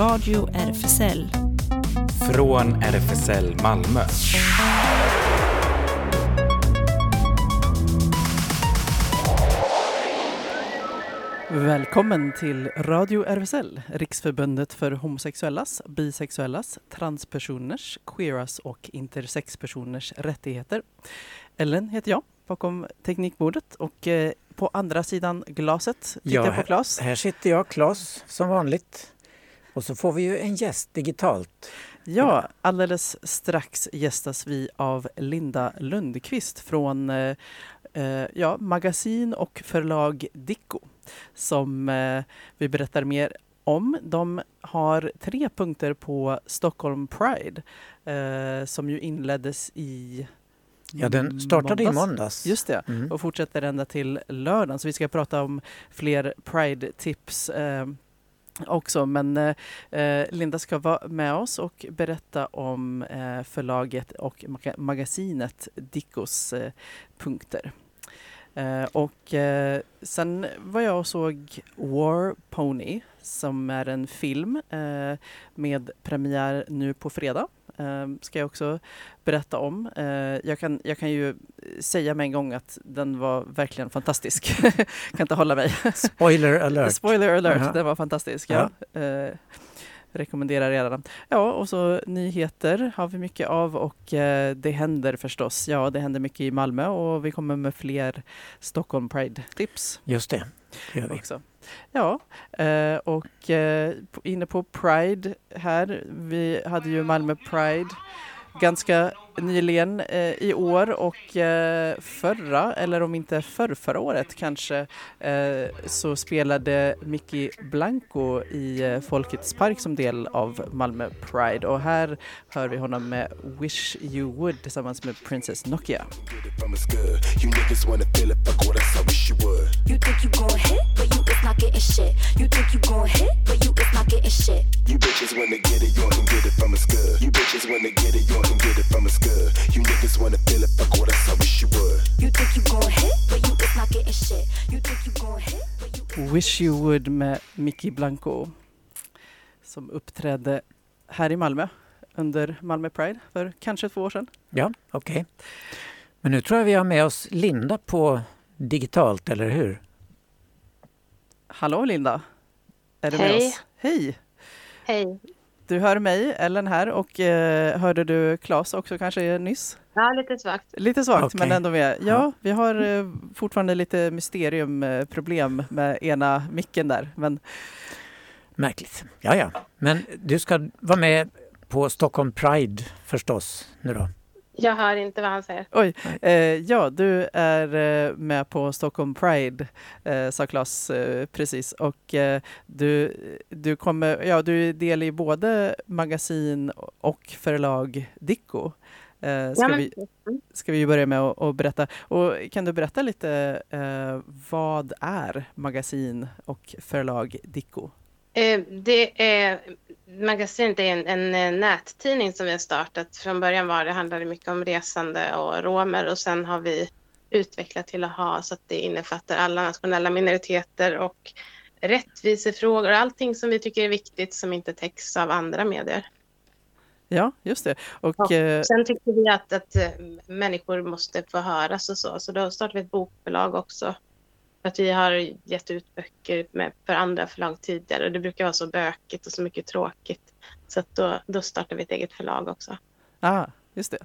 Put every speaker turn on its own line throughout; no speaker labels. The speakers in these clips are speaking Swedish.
Radio RFSL.
Från RFSL Malmö.
Välkommen till Radio RFSL, Riksförbundet för homosexuellas, bisexuellas, transpersoners, queeras och intersexpersoners rättigheter. Ellen heter jag bakom teknikbordet och eh, på andra sidan glaset tittar
Ja,
jag på Claes.
Här sitter jag, Claes, som vanligt. Och så får vi ju en gäst digitalt.
Ja, alldeles strax gästas vi av Linda Lundqvist från eh, eh, ja, magasin och förlag Dicko som eh, vi berättar mer om. De har tre punkter på Stockholm Pride eh, som ju inleddes i
Ja, den startade i måndags.
Just det,
Mm.
och fortsätter ända till lördagen. Så vi ska prata om fler Pride-tips eh, också. Men eh, eh, Linda ska vara med oss och berätta om eh, förlaget och maga- magasinet Dickos eh, punkter. Eh, och eh, sen var jag och såg War Pony som är en film eh, med premiär nu på fredag. Eh, ska jag också berätta om. Eh, jag, kan, jag kan ju säga med en gång att den var verkligen fantastisk. kan inte hålla mig.
Spoiler alert.
Spoiler alert,
Jaha.
den var fantastisk. Ja. Eh, rekommenderar redan. Ja, och så nyheter har vi mycket av och eh, det händer förstås. Ja, det händer mycket i Malmö och vi kommer med fler Stockholm Pride-tips
Just det, det gör vi.
också. Ja, eh, och eh, inne på Pride här. Vi hade ju Malmö Pride ganska nyligen eh, i år och eh, förra, eller om inte förr, förra året kanske, eh, så spelade Mickey Blanco i eh, Folkets park som del av Malmö Pride och här hör vi honom med Wish You Would tillsammans med Princess Nokia.
You bitches wanna get it, you can get it from us good. You bitches wanna get it, you can get it from us good. You niggas wanna feel it, fuck what I wish you would.
You think you gon' hit, but you is not getting shit. You think you gon' hit, but you
Wish You Would med Mickey Blanco som uppträdde här i Malmö under Malmö Pride för kanske två år sedan.
Ja, okej. Men nu tror jag vi har med oss Linda på digitalt, eller hur?
Hallå Linda! Är du med
Hej.
oss? Hej!
Hej.
Du hör mig, Ellen här och eh, hörde du Claes också kanske nyss?
Ja, lite svagt.
Lite svagt
Okej.
men ändå med. Ja,
Ja.
vi har eh, fortfarande lite mysteriumproblem med ena micken där. Men
Märkligt. Ja, ja. Men du ska vara med på Stockholm Pride förstås nu då?
Jag hör inte vad han säger.
oj, eh, ja du är eh, med på Stockholm Pride eh, sa Claes eh, precis och eh, du, du kommer, ja du är del i både magasin och förlag Dicko. Eh, ska
Ja, men,
vi, ska vi börja med att berätta. Och kan du berätta lite eh, vad är magasin och förlag Dicko?
eh, det är, magasinet är en, en eh, nättidning som vi har startat. Från början var det, handlade mycket om resande och romer och sen har vi utvecklat till att ha så att det innefattar alla nationella minoriteter och rättvisefrågor och allting som vi tycker är viktigt som inte täcks av andra medier.
Ja, just det. Och,
Ja,
eh,
Sen tycker vi att, att eh, människor måste få höras och så, så då startade vi ett bokförlag också. Att vi har gett ut böcker med, för andra förlag tidigare och det brukar vara så bökigt och så mycket tråkigt. Så att då, då startade vi ett eget förlag också.
ah, just det.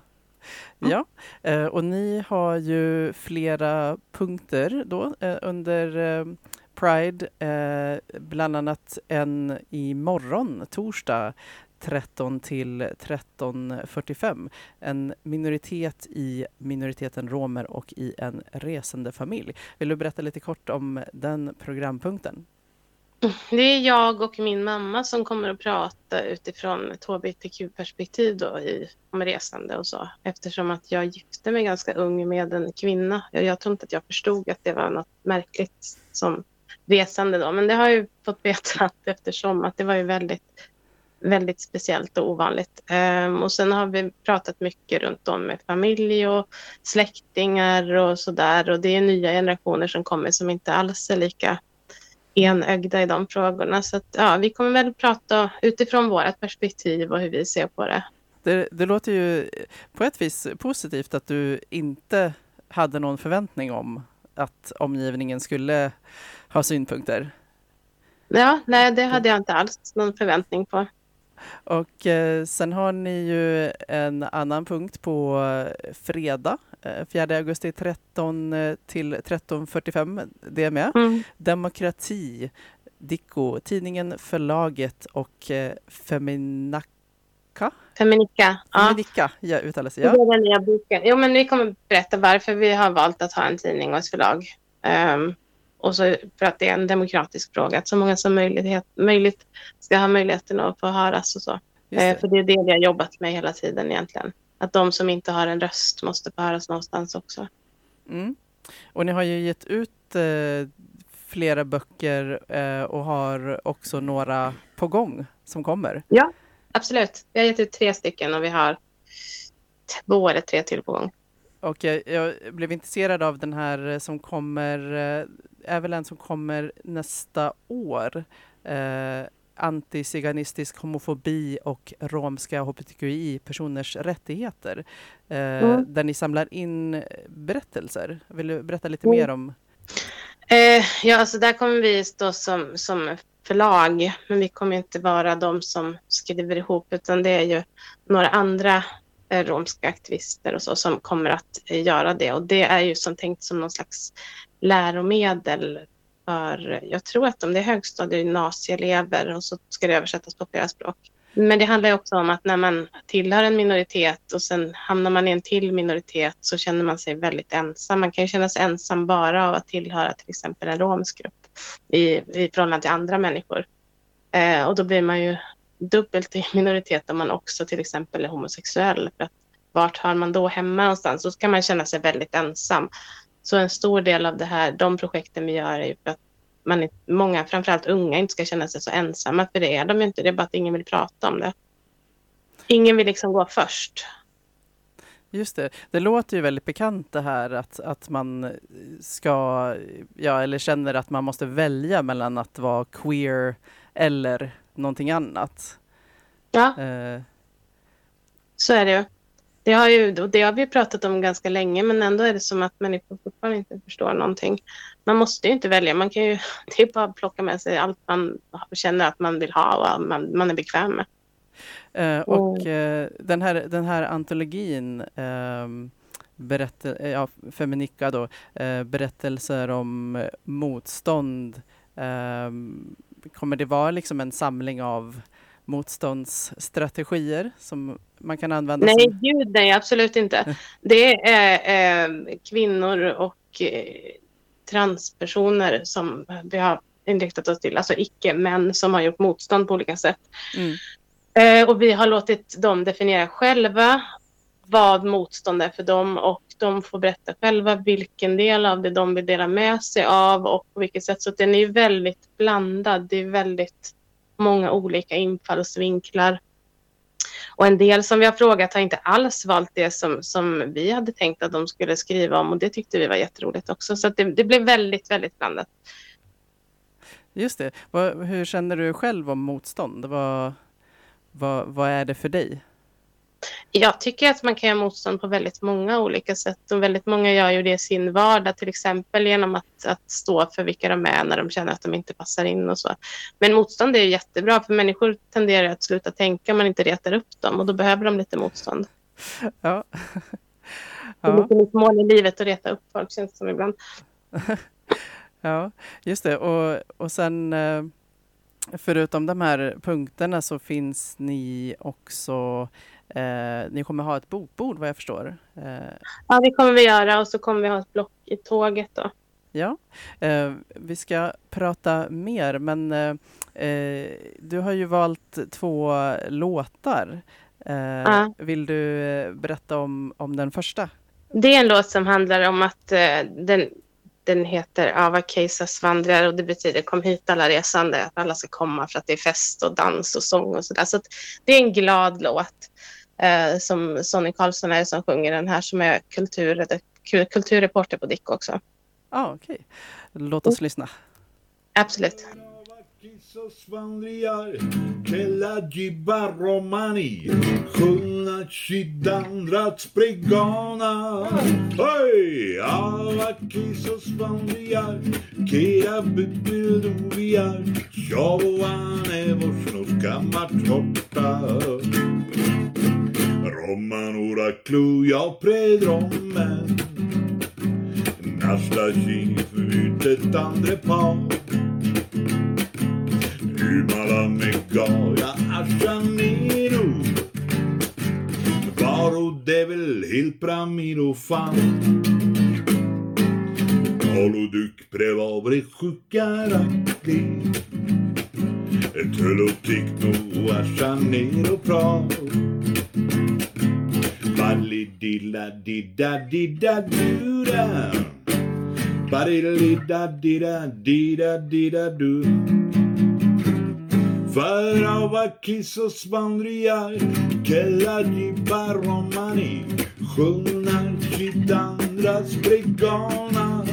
Ja, eh, och ni har ju flera punkter då eh, under eh, Pride, bland annat en imorgon, torsdag 13 till 13.45. En minoritet i minoriteten romer och i en resande familj. Vill du berätta lite kort om den programpunkten?
Det är jag och min mamma som kommer att prata utifrån ett hbtq-perspektiv då i, om resande och så. Eftersom att jag gifte mig ganska ung med en kvinna. Jag, jag tror inte att jag förstod att det var något märkligt som resande då. Men det har jag ju fått veta att eftersom att det var ju väldigt, väldigt speciellt och ovanligt. Ehm, och sen har vi pratat mycket runt om med familj och släktingar och så där. Och det är nya generationer som kommer som inte alls är lika enögda i de frågorna. Så att, ja, vi kommer väl prata utifrån vårt perspektiv och hur vi ser på det.
Det, det låter ju på ett vis positivt att du inte hade någon förväntning om att omgivningen skulle ha synpunkter.
Ja, nej, det hade jag inte alls någon förväntning på.
Och eh, sen har ni ju en annan punkt på eh, fredag, eh, 4 augusti 13 eh, till 13.45. Det är med.
Mm.
Demokrati, Dicko, tidningen Förlaget och eh, Feminaka.
Feminika. Ja.
Feminika, ja, uttalas det.
Det
Ja.
är den nya boken. Jo, men vi kommer berätta varför vi har valt att ha en tidning och ett förlag. Ehm, och så för att det är en demokratisk fråga, att så många som möjligt, möjligt ska ha möjligheten att få höras och så.
Just
Eh,
det.
för det är det vi har jobbat med hela tiden egentligen. Att de som inte har en röst måste få höras någonstans också.
Mm. Och ni har ju gett ut eh, flera böcker eh, och har också några på gång som kommer.
Absolut. Vi har gett ut tre stycken och vi har två eller tre till på gång.
Och jag, jag blev intresserad av den här eh, som kommer, är väl en som kommer nästa år. Eh, antiziganistisk homofobi och romska hbtqi-personers rättigheter. Eh,
Mm.
Där ni samlar in berättelser. Vill du berätta lite
Mm.
mer om?
Eh, ja, alltså där kommer vi stå som, som förlag, men vi kommer inte vara de som skriver ihop, utan det är ju några andra Eh, romska aktivister och så som kommer att eh, göra det. Och det är ju som tänkt som någon slags läromedel för, jag tror att om det är högstadie och gymnasieelever och så ska det översättas på flera språk. Men det handlar ju också om att när man tillhör en minoritet och sen hamnar man i en till minoritet så känner man sig väldigt ensam. Man kan ju känna sig ensam bara av att tillhöra till exempel en romsk grupp i, i förhållande till andra människor. Eh, och då blir man ju dubbelt i minoritet om man också till exempel är homosexuell. För att vart hör man då hemma någonstans? Så kan man känna sig väldigt ensam. Så en stor del av det här, de projekten vi gör är ju för att man, är- många, framförallt unga, inte ska känna sig så ensamma. För det är de ju inte, det är bara att ingen vill prata om det. Ingen vill liksom gå först.
Just det, det låter ju väldigt bekant det här att, att man ska, ja eller känner att man måste välja mellan att vara queer eller någonting annat.
Ja,
Eh,
så är det ju. Det har, ju, och det har vi pratat om ganska länge, men ändå är det som att människor fortfarande inte förstår någonting. Man måste ju inte välja, man kan ju, det är bara plocka med sig allt man känner att man vill ha och man, man är bekväm med.
Eh, och eh, den, här, den här antologin, eh, berätt, eh, ja, Feminika då, eh, berättelser om motstånd. Kommer det vara liksom en samling av motståndsstrategier som man kan använda?
Nej,
som,
gud nej, absolut inte. Det är eh, kvinnor och eh, transpersoner som vi har inriktat oss till, alltså icke-män som har gjort motstånd på olika sätt.
mm,
Eh, och vi har låtit dem definiera själva vad motstånd är för dem och de får berätta själva vilken del av det de vill dela med sig av och på vilket sätt. Så den är väldigt blandad. Det är väldigt många olika infallsvinklar. Och en del som vi har frågat har inte alls valt det som, som vi hade tänkt att de skulle skriva om och det tyckte vi var jätteroligt också. Så att det, det blev väldigt, väldigt blandat.
just det. Vad, hur känner du själv om motstånd? Vad, vad, vad är det för dig?
Jag tycker att man kan göra motstånd på väldigt många olika sätt och väldigt många gör ju det i sin vardag, till exempel genom att, att stå för vilka de är när de känner att de inte passar in och så. Men motstånd är ju jättebra för människor tenderar att sluta tänka om man inte retar upp dem och då behöver de lite motstånd.
Ja.
Det är
ja.
mitt mål i livet att reta upp folk känns det som ibland.
Ja, just det. Och, och sen eh, förutom de här punkterna så finns ni också, eh, ni kommer ha ett bokbord vad jag förstår. Eh,
Ja, det kommer vi göra och så kommer vi ha ett block i tåget då.
ja, eh, vi ska prata mer men eh, eh, du har ju valt två låtar. Eh,
Ja.
Vill du berätta om, om den första?
Det är en låt som handlar om att den, den heter Ava Keisas vandrar och det betyder kom hit alla resande, att alla ska komma för att det är fest och dans och sång och sådär. Så att det är en glad låt eh, som Sonny Karlsson är som sjunger den här som är kultur, kulturreporter på Dick också.
Ja, ah, okej. Låt oss lyssna.
Absolut.
Kisos vandriar, Kella Gibba Romani, Sjunga Chidandrat Spregana. Hej! Alla Kisos vandriar, Kera Butbildoviar, Tjavoane Vosnos Kammartorta. Romanora Kluja Predromen, Nasta Kif ett andre par. Jumala Megaja Ashaniro Varo Devil Hilpra Miro Fan Oluduk Prevabre Sjukarakli Tullo Tikno Ashaniro Pra didda didda Duda Badilida didda didda didda Du för av Kissos vandriar Kella Gibba Romani Sjunga Chitandras Brigana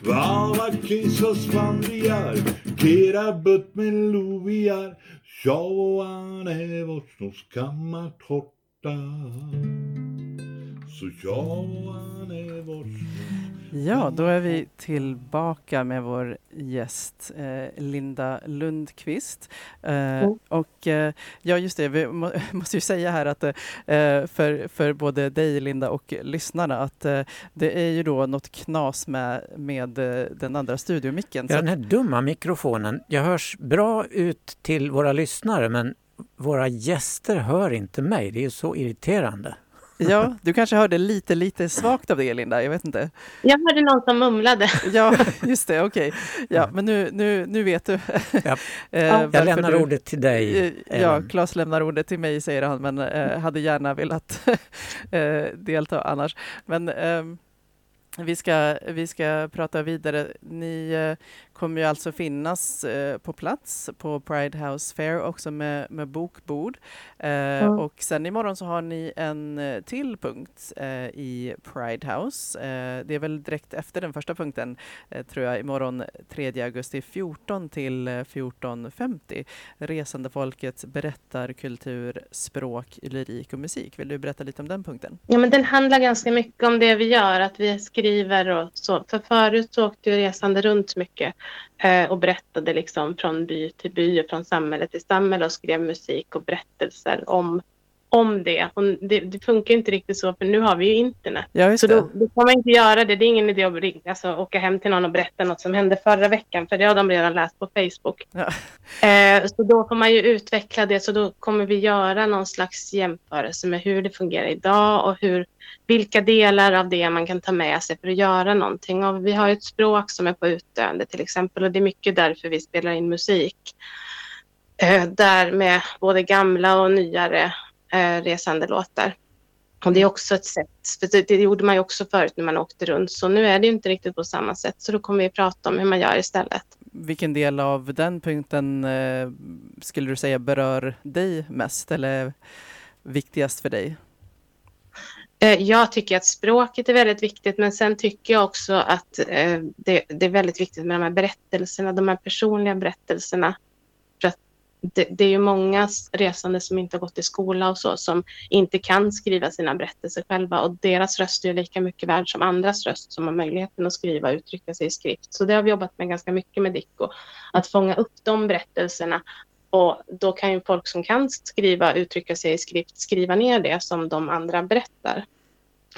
Vava Kissos vandriar Kera Butt Meloviar Tjavoane Vosnos så tjavoane Vosnos
Ja, då är vi tillbaka med vår gäst eh, Linda Lundqvist. Eh,
Mm.
Och eh, ja, just det, vi må, måste ju säga här att eh, för, för både dig Linda och lyssnarna att eh, det är ju då något knas med, med eh, den andra studiomicken.
Ja, den här dumma mikrofonen. Jag hörs bra ut till våra lyssnare men våra gäster hör inte mig. Det är ju så irriterande.
Ja, du kanske hörde lite, lite svagt av det Linda, jag vet inte.
Jag hörde någon som mumlade.
Ja, just det, okej. Ja, men nu, nu, nu vet du.
Ja.
eh,
Jag lämnar
du-
ordet till dig.
Eh, Ja. Claes lämnar ordet till mig säger han, men eh, hade gärna velat eh, delta annars. Men ehm, vi, ska, vi ska prata vidare. Ni eh, kommer ju alltså finnas eh, på plats på Pride House Fair också med, med bokbord. Eh, Och sen imorgon så har ni en eh, till punkt eh, i Pride House. Eh, det är väl direkt efter den första punkten, eh, tror jag, imorgon 3 augusti 14 till eh, 14.50. Resande folkets berättarkultur, språk, lyrik och musik. Vill du berätta lite om den punkten?
Ja, men den handlar ganska mycket om det vi gör, att vi skriver och så. För förut så åkte ju resande runt mycket Eh, och berättade liksom från by till by och från samhälle till samhälle och skrev musik och berättelser om, om det. Och det. Det funkar inte riktigt så, för nu har vi ju internet.
Ja,
Så
det.
då, då kan man inte göra det. Det är ingen idé att ringa, alltså, åka hem till någon och berätta något som hände förra veckan, för det har de redan läst på Facebook.
Ja.
Eh, så då får man ju utveckla det, så då kommer vi göra någon slags jämförelse med hur det fungerar idag och hur, vilka delar av det man kan ta med sig för att göra någonting. Och vi har ett språk som är på utdöende till exempel och det är mycket därför vi spelar in musik. Eh, där med både gamla och nyare eh, resande låtar. Och det är också ett sätt, det, det gjorde man ju också förut när man åkte runt, så nu är det ju inte riktigt på samma sätt. Så då kommer vi prata om hur man gör istället.
Vilken del av den punkten eh, skulle du säga berör dig mest eller viktigast för dig?
Eh, Jag tycker att språket är väldigt viktigt, men sen tycker jag också att eh, det är väldigt viktigt med de här berättelserna, de här personliga berättelserna. Det, det är ju många resande som inte har gått i skola och så, som inte kan skriva sina berättelser själva och deras röst är ju lika mycket värd som andras röst som har möjligheten att skriva och uttrycka sig i skrift. Så det har vi jobbat med ganska mycket med Dicko, att fånga upp de berättelserna och då kan ju folk som kan skriva, uttrycka sig i skrift, skriva ner det som de andra berättar.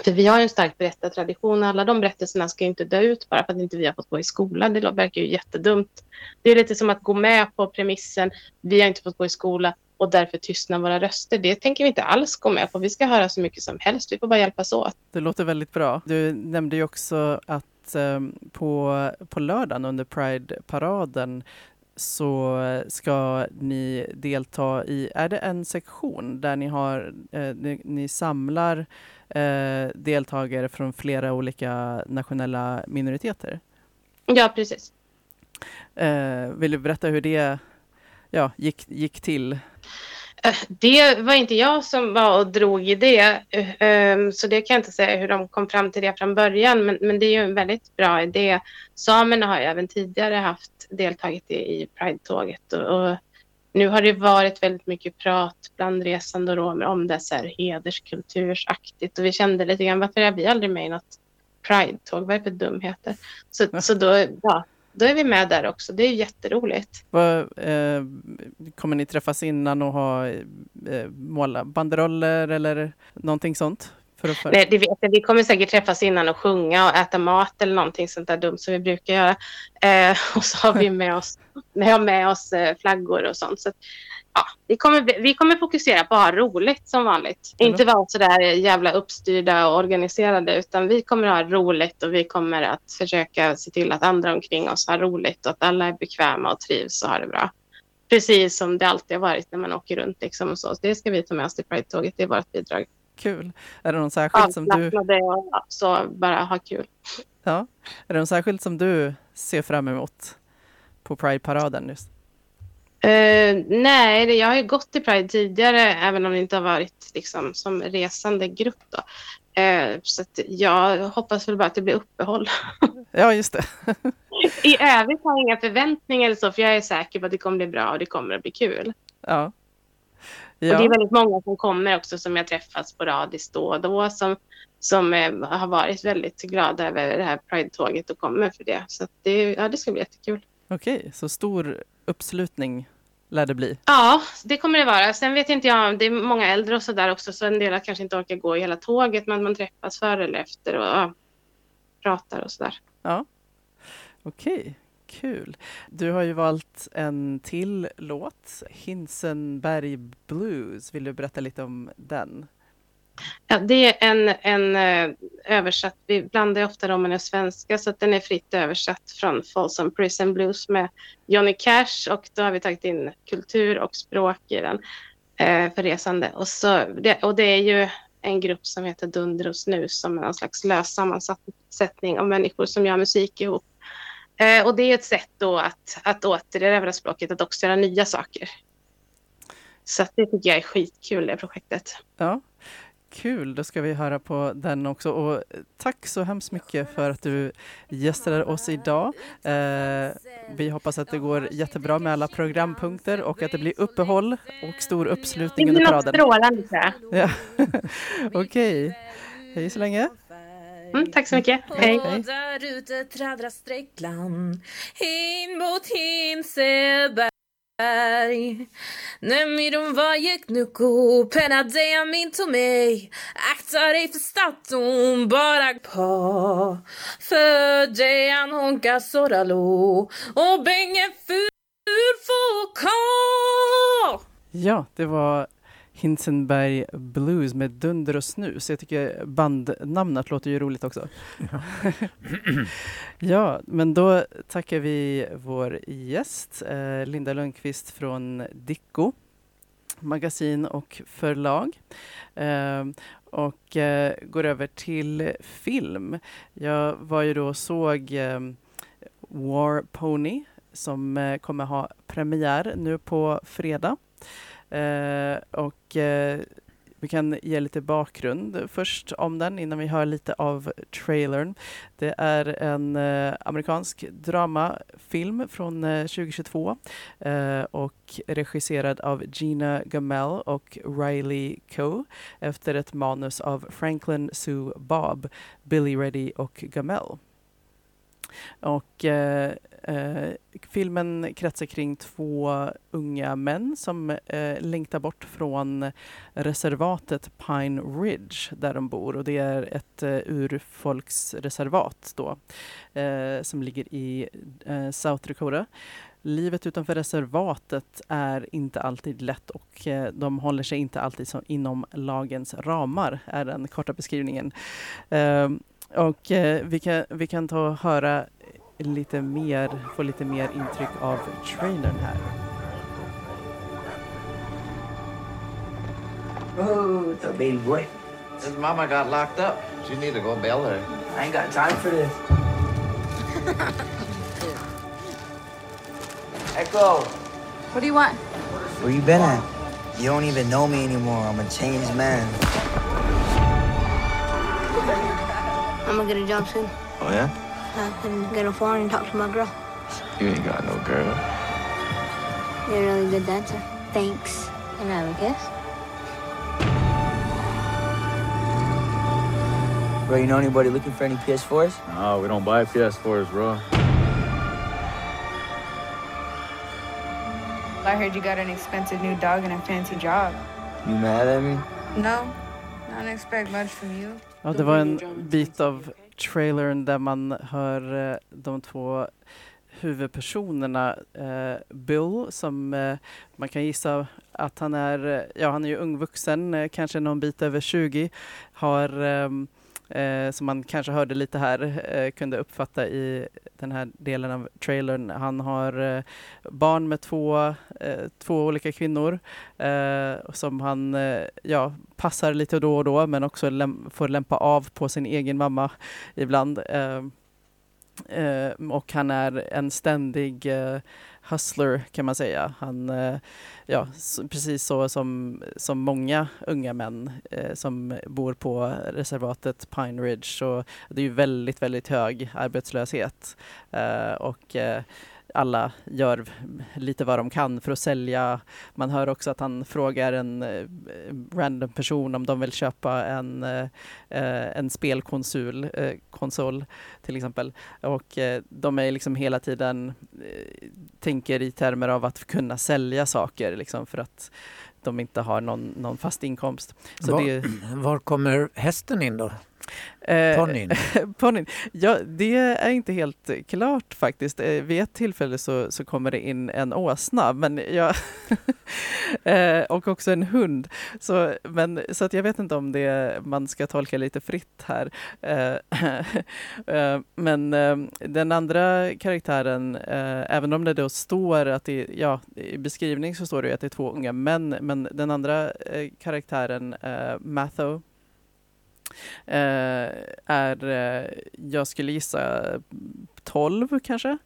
För vi har ju en stark berättartradition. och Alla de berättelserna ska ju inte dö ut bara för att inte vi har fått gå i skolan. Det verkar ju jättedumt. Det är lite som att gå med på premissen. Vi har inte fått gå i skola och därför tystnar våra röster. Det tänker vi inte alls gå med på. Vi ska höra så mycket som helst. Vi får bara hjälpas åt.
Det låter väldigt bra. Du nämnde ju också att ehm, på, på lördagen under Pride-paraden så ska ni delta i, är det en sektion där ni har, eh, ni, ni samlar eh, deltagare från flera olika nationella minoriteter?
Ja, precis.
Eh, vill du berätta hur det ja, gick, gick till?
Eh, Det var inte jag som var och drog i det, eh, ehm, så det kan jag inte säga hur de kom fram till det från början, men, men det är ju en väldigt bra idé. Samerna har ju även tidigare haft deltagit i, i Pride-tåget och, och nu har det varit väldigt mycket prat bland resande och romer om det så här hederskultursaktigt och vi kände lite grann varför är vi aldrig med i något Pride-tåg, vad är det för dumheter? Så, så då, ja, då är vi med där också, det är jätteroligt.
Vad, eh, kommer ni träffas innan och ha eh, måla banderoller eller någonting sånt? För för...
Nej, det vet jag. Vi kommer säkert träffas innan och sjunga och äta mat eller någonting sånt där dumt som vi brukar göra. Eh, och så har vi med oss, vi har med oss eh, flaggor och sånt. Så ja, vi, kommer, vi kommer fokusera på att ha roligt som vanligt.
Ja.
Inte vara så där jävla uppstyrda och organiserade utan vi kommer att ha roligt och vi kommer att försöka se till att andra omkring oss har roligt och att alla är bekväma och trivs och har det bra. Precis som det alltid har varit när man åker runt. Liksom och så. så det ska vi ta med oss till Pride-tåget. Det är vårt bidrag.
Kul. Är det någon särskild som du,
och ja, så bara ha kul.
ja, är det någon särskild som du ser fram emot på Pride-paraden just?
Eh, nej, det- jag har ju gått till Pride tidigare, även om det inte har varit liksom, som resande grupp. Då. Eh, så jag hoppas väl bara att det blir uppehåll.
Ja, just det.
I övrigt har jag inga förväntningar eller så, för jag är säker på att det kommer bli bra och det kommer att bli kul.
Ja.
Och det är
Ja,
väldigt många som kommer också som jag träffats sporadiskt då och då som, som eh, har varit väldigt glada över det här Pride-tåget och kommer för det. Så det, ja, det ska bli jättekul.
Okej. Så stor uppslutning lär det bli.
Ja, det kommer det vara. Sen vet inte jag, det är många äldre och så där också, så en del kanske inte orkar gå i hela tåget, men man träffas före eller efter och ja, pratar och så där.
Ja. Okej, kul. Du har ju valt en till låt, Hinsenberg Blues. Vill du berätta lite om den?
Ja, det är en, en eh, översatt, vi blandar ofta romen och svenska, så att den är fritt översatt från Folsom Prison Blues med Johnny Cash och då har vi tagit in kultur och språk i den eh, för resande. Och, så, det, och det är ju en grupp som heter Dunder och Snus som är någon slags lös sammansättning av människor som gör musik ihop. Eh, och det är ett sätt då att, att återerövra språket, att också göra nya saker. Så det tycker jag är skitkul, det projektet.
Ja, kul. Då ska vi höra på den också. Och tack så hemskt mycket för att du gästade oss idag. Eh, vi hoppas att det går jättebra med alla programpunkter och att det blir uppehåll och stor
Det
uppslutning
blir
under
något
paraden.
strålande, tror jag.
Ja. Okej. Hej så länge.
Mm, tack så mycket. Hej.
Och där ute trädrar sträckland in mot Hinseberg. Nämligen varje knucko penna dig jag min till mig. Akta dig för staton bara på För dig han honkar soralo och bänge fur få
Ja, det var Hinsenberg Blues med Dunder och Snus. Jag tycker bandnamnet låter ju roligt också. ja, men då tackar vi vår gäst eh, Linda Lundqvist från Dicko magasin och förlag. Eh, och eh, går över till film. Jag var ju då och såg War Pony som kommer ha premiär nu på fredag. Eh, och eh, vi kan ge lite bakgrund först om den innan vi hör lite av trailern. Det är en eh, amerikansk dramafilm från eh, 2022 eh, och regisserad av Gina Gamel och Riley Coe efter ett manus av Franklin Sue Bob, Billy Reddy och Gamel. Och eh, eh, filmen kretsar kring två unga män som eh, längtar bort från reservatet Pine Ridge där de bor och det är ett eh, urfolksreservat då eh, som ligger i eh, South Dakota. Livet utanför reservatet är inte alltid lätt och eh, de håller sig inte alltid inom lagens ramar, är den korta beskrivningen. Ehm, Och eh, vi, kan, vi kan ta och höra lite mer, få lite mer intryck av trailern här.
Oh, it's a baby boy.
His mama got locked up. She need to go bail her.
I ain't got time for this. Echo,
What do you want?
where you been at? You don't even know me anymore. I'm a changed man.
I'm gonna get a job soon.
Oh, yeah?
I can get a phone and talk to my girl.
You ain't got no girl.
You're a really good dancer. Thanks. Can I have a kiss?
Bro, you know anybody looking for any PS4s?
No, we don't buy PS4s, bro.
I heard you got an expensive new dog and a fancy job.
You mad at me?
No, I don't expect much from you.
Ja, det var en bit av trailern där man hör eh, de två huvudpersonerna. Eh, Bill som eh, man kan gissa att han är, eh, ja han är ju ungvuxen, eh, kanske någon bit över 20, har ehm, eh, som man kanske hörde lite här, eh, kunde uppfatta i den här delen av trailern. Han har eh, barn med två, eh, två olika kvinnor eh, som han eh, ja, passar lite då och då men också läm- får lämpa av på sin egen mamma ibland. Eh, Eh, och han är en ständig eh, hustler kan man säga. Han, eh, ja, så, precis så som, som många unga män eh, som bor på reservatet Pine Ridge. Så det är ju väldigt, väldigt hög arbetslöshet. Eh, och eh, alla gör lite vad de kan för att sälja. Man hör också att han frågar en eh, random person om de vill köpa en, eh, eh, en spelkonsol konsol, till exempel. Och de är liksom hela tiden tänker i termer av att kunna sälja saker liksom för att de inte har någon, någon fast inkomst.
Var,
det,
var kommer hästen in då?
Eh,
Ponnyn?
ponnyn. Ja, det är inte helt klart faktiskt. Eh, vid ett tillfälle så, så kommer det in en åsna men jag eh, och också en hund. Så, men, så att jag vet inte om det man ska tolka lite fritt här. Men den andra karaktären, även om det då står att det, ja, i beskrivning så står det att det är två unga män, men den andra karaktären, Matho, Eh, är, eh, jag skulle gissa 12 kanske.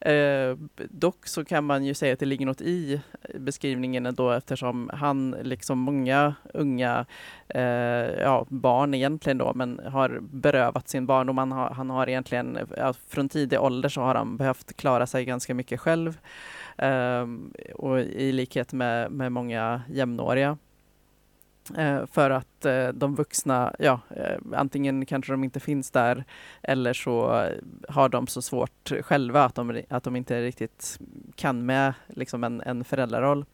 Eh, dock så kan man ju säga att det ligger något i beskrivningen ändå eftersom han, liksom många unga eh, ja, barn egentligen då, men har berövat sin barndom. Han har, han har egentligen, ja, från tidig ålder så har han behövt klara sig ganska mycket själv. Eh, och i likhet med, med många jämnåriga. Eh, för att eh, de vuxna, ja, eh, antingen kanske de inte finns där eller så har de så svårt själva att de, att de inte riktigt kan med liksom en, en föräldraroll,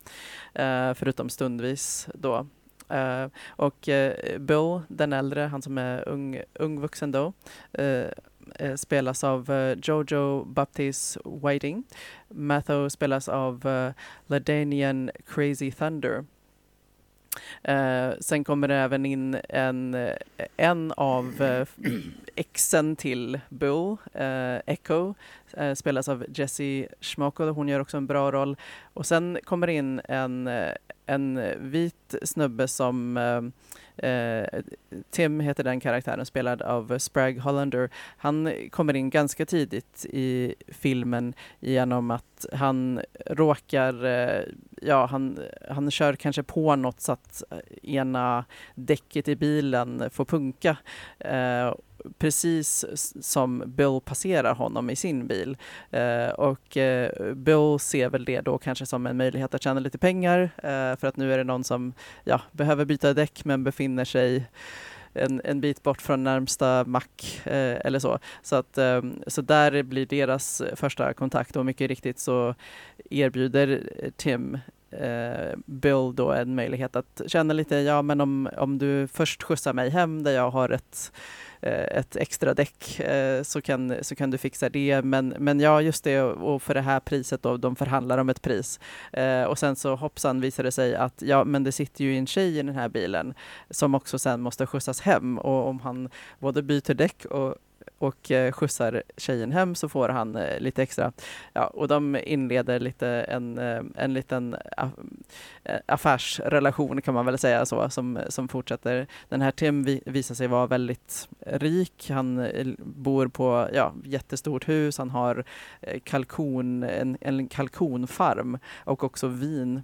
eh, förutom stundvis då. Uh, och uh, Bill, den äldre, han som är ung, ung vuxen då, uh, spelas av Jojo Baptiste Whiting. Matho spelas av uh, Ladanian Crazy Thunder. Eh, sen kommer det även in en, eh, en av eh, exen till Bill, eh, Echo, eh, spelas av Jessie Schmoko. Hon gör också en bra roll. Och sen kommer det in en, eh, en vit snubbe som eh, eh, Tim heter den karaktären, spelad av Sprague Hollander. Han kommer in ganska tidigt i filmen genom att han råkar, eh, ja han, han kör kanske på något så att ena däcket i bilen får punka. Eh, precis som Bill passerar honom i sin bil. Eh, och eh, Bill ser väl det då kanske som en möjlighet att tjäna lite pengar eh, för att nu är det någon som ja, behöver byta däck men befinner sig en, en bit bort från närmsta mack eh, eller så. Så, att, eh, så där blir deras första kontakt och mycket riktigt så erbjuder Tim eh, Bill då en möjlighet att känna lite, ja men om, om du först skjutsar mig hem där jag har ett Eh, ett extra däck eh, så, kan, så kan du fixa det. Men, men ja, just det, och för det här priset då, de förhandlar om ett pris. Eh, och sen så hoppsan visar det sig att ja, men det sitter ju en tjej i den här bilen som också sen måste skjutsas hem och om han både byter däck och och eh, skjutsar tjejen hem så får han eh, lite extra. Ja, och de inleder lite en, eh, en liten affärsrelation kan man väl säga så, som, som fortsätter. Den här Tim vi, visar sig vara väldigt rik. Han bor på ja, jättestort hus. Han har kalkon, en, en kalkonfarm och också vin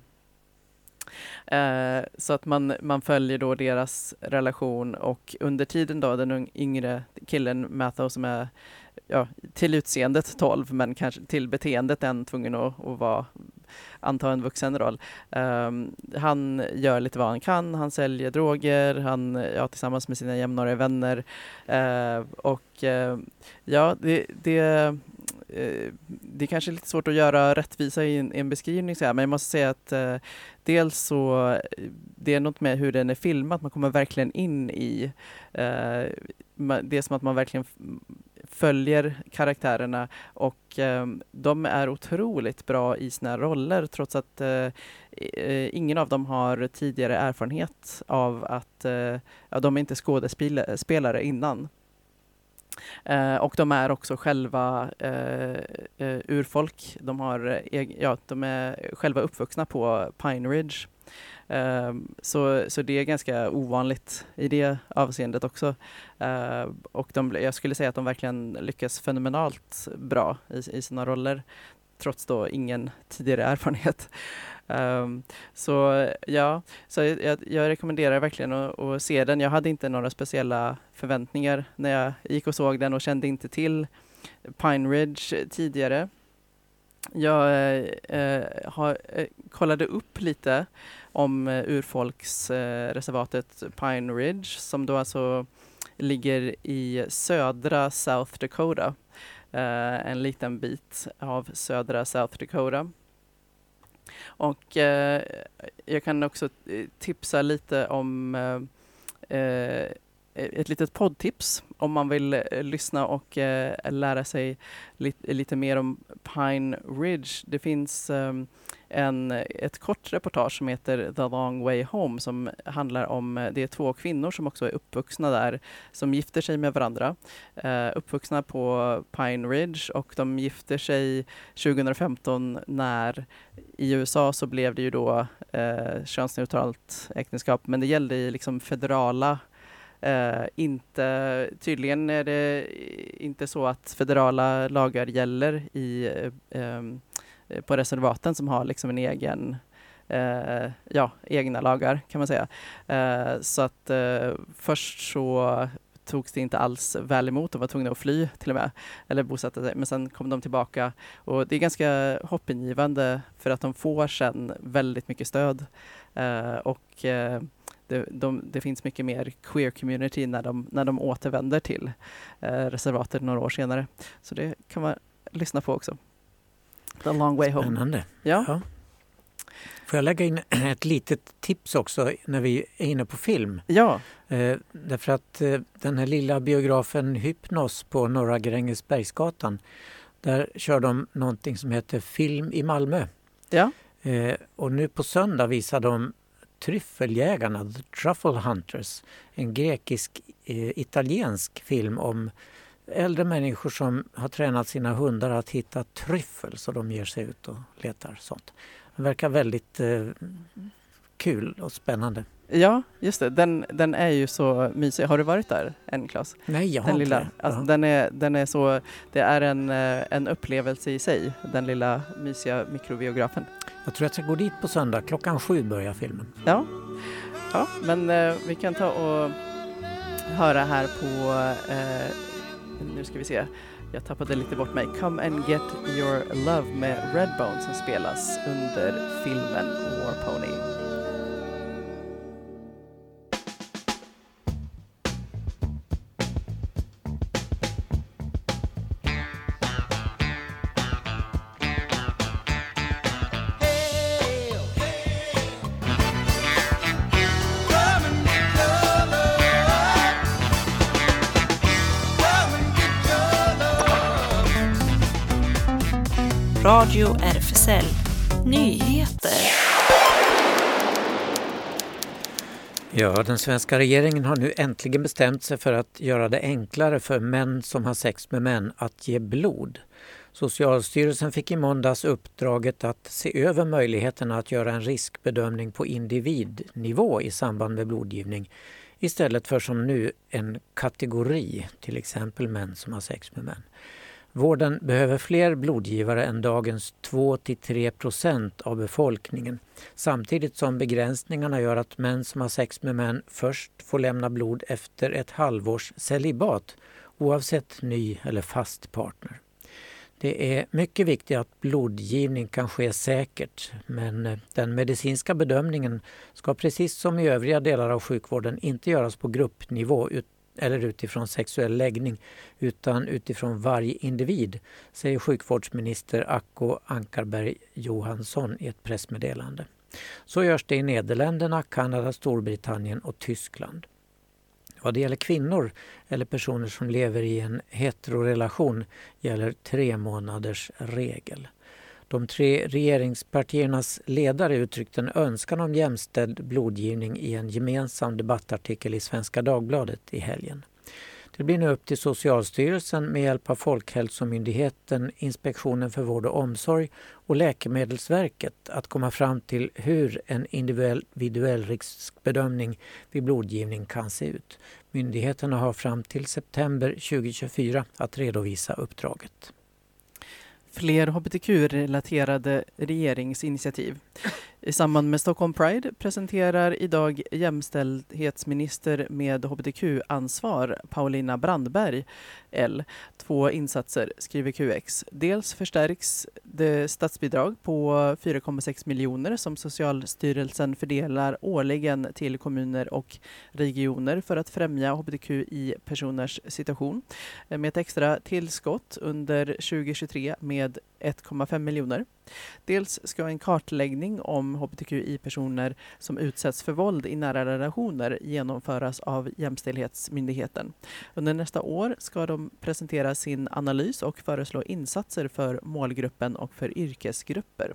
Eh, så att man, man följer då deras relation och under tiden då den yngre killen Matthew som är ja, till utseendet 12 men kanske till beteendet än tvungen att, att vara anta en vuxen roll. Ehm, han gör lite vad han kan, han säljer droger, han, ja, tillsammans med sina jämnåriga vänner. uh, och uh, ja, det, det, Eh, det är kanske är lite svårt att göra rättvisa i en, i en beskrivning, så här, men jag måste säga att eh, dels så eh, det är något med hur den är filmad, man kommer verkligen in i eh, det är som att man verkligen mm, följer karaktärerna och eh, de är otroligt bra i sina roller trots att eh, eh, ingen av dem har tidigare erfarenhet av att eh, ja, de är inte skådespelare innan. Eh, och de är också själva eh, eh, urfolk. De, har, ja, de är själva uppvuxna på Pine Ridge. Eh, så, så det är ganska ovanligt i det avseendet också. Eh, och de, jag skulle säga att de verkligen lyckas fenomenalt bra i, i sina roller trots då ingen tidigare erfarenhet. Um, så ja, så jag, jag rekommenderar verkligen att, att se den. Jag hade inte några speciella förväntningar när jag gick och såg den och kände inte till Pine Ridge tidigare. Jag eh, eh har, eh, kollade upp lite om eh, urfolksreservatet Pine Ridge som då alltså ligger i södra South Dakota. Eh, en liten bit av södra South Dakota. Och eh, jag kan också eh, tipsa lite om eh, eh Eh, ett litet poddtips om man vill eh, lyssna och eh, lära sig lite, lite mer om Pine Ridge. Det finns ehm, en, ett kort reportage som heter The Long Way Home som handlar om, eh, det är två kvinnor som också är uppvuxna där, som gifter sig med varandra. Eh, uppvuxna på Pine Ridge och de gifter sig 2015 när i USA så blev det ju då eh, könsneutralt äktenskap, men det gällde i liksom federala Eh, inte, tydligen är det inte så att federala lagar gäller i, eh, ehm, eh på reservaten som har liksom en egen uh, ja, egna lagar kan man säga. Uh, så att först så togs det inte alls väl emot. De var tvungna att fly till och med, eller bosätta sig. Men sen kom de tillbaka och det är ganska hoppingivande för att de får sen väldigt mycket stöd. Och det, de, det finns mycket mer queer community när de, när de återvänder till eh, reservatet några år senare. Så det kan man lyssna på också. The long way home.
Spännande.
Ja.
Får jag lägga in ett litet tips också när vi är inne på film?
Ja.
Eh, därför att eh, den här lilla biografen Hypnos på Norra Grängesbergsgatan där kör de någonting som heter Film i Malmö.
Ja.
Eh, och nu på söndag visar de Tryffeljägarna, The Truffle Hunters, en grekisk-italiensk eh, film om äldre människor som har tränat sina hundar att hitta tryffel så de ger sig ut och letar sånt. Det verkar väldigt eh, kul och spännande.
Ja, just det. Den, den är ju så mysig. Har du varit där än, Claes?
Nej, jag har
den
inte
lilla.
det.
Alltså,
Ja.
den, är, den är så, det är en, eh, en upplevelse i sig, den lilla mysiga mikrobiografen.
Jag tror jag ska gå dit på söndag. Klockan sju börjar filmen.
Ja, ja men eh, vi kan ta och höra här på, eh, nu ska vi se, jag tappade lite bort mig, Come and get your love med Redbone som spelas under filmen War Pony.
Radio RFSL Nyheter.
Ja, den svenska regeringen har nu äntligen bestämt sig för att göra det enklare för män som har sex med män att ge blod. Socialstyrelsen fick i måndags uppdraget att se över möjligheterna att göra en riskbedömning på individnivå i samband med blodgivning istället för som nu en kategori, till exempel män som har sex med män. Vården behöver fler blodgivare än dagens 2-3 procent av befolkningen samtidigt som begränsningarna gör att män som har sex med män först får lämna blod efter ett halvårs celibat oavsett ny eller fast partner. Det är mycket viktigt att blodgivning kan ske säkert men eh, den medicinska bedömningen ska precis som i övriga delar av sjukvården inte göras på gruppnivå eller utifrån sexuell läggning utan utifrån varje individ, säger sjukvårdsminister Acko Ankarberg Johansson i ett pressmeddelande. Så görs det i Nederländerna, Kanada, Storbritannien och Tyskland. Vad det gäller kvinnor eller personer som lever i en heterorelation gäller tre månaders regel. De tre regeringspartiernas ledare uttryckte en önskan om jämställd blodgivning i en gemensam debattartikel i Svenska Dagbladet i helgen. Det blir nu upp till Socialstyrelsen med hjälp av Folkhälsomyndigheten, Inspektionen för vård och omsorg och Läkemedelsverket att komma fram till hur en individuell riskbedömning vid blodgivning kan se ut. Myndigheterna har fram till september 2024 att redovisa uppdraget.
Fler hbtq-relaterade regeringsinitiativ. I samband med Stockholm Pride presenterar idag jämställdhetsminister med hbtq-ansvar Paulina Brandberg, L, två insatser, skriver QX. Dels förstärks det statsbidrag på 4,6 miljoner som Socialstyrelsen fördelar årligen till kommuner och regioner för att främja hbtqi-personers situation med ett extra tillskott under 2023 med med 1,5 miljoner. Dels ska en kartläggning om hbtqi-personer som utsätts för våld i nära relationer genomföras av Jämställdhetsmyndigheten. Under nästa år ska de presentera sin analys och föreslå insatser för målgruppen och för yrkesgrupper.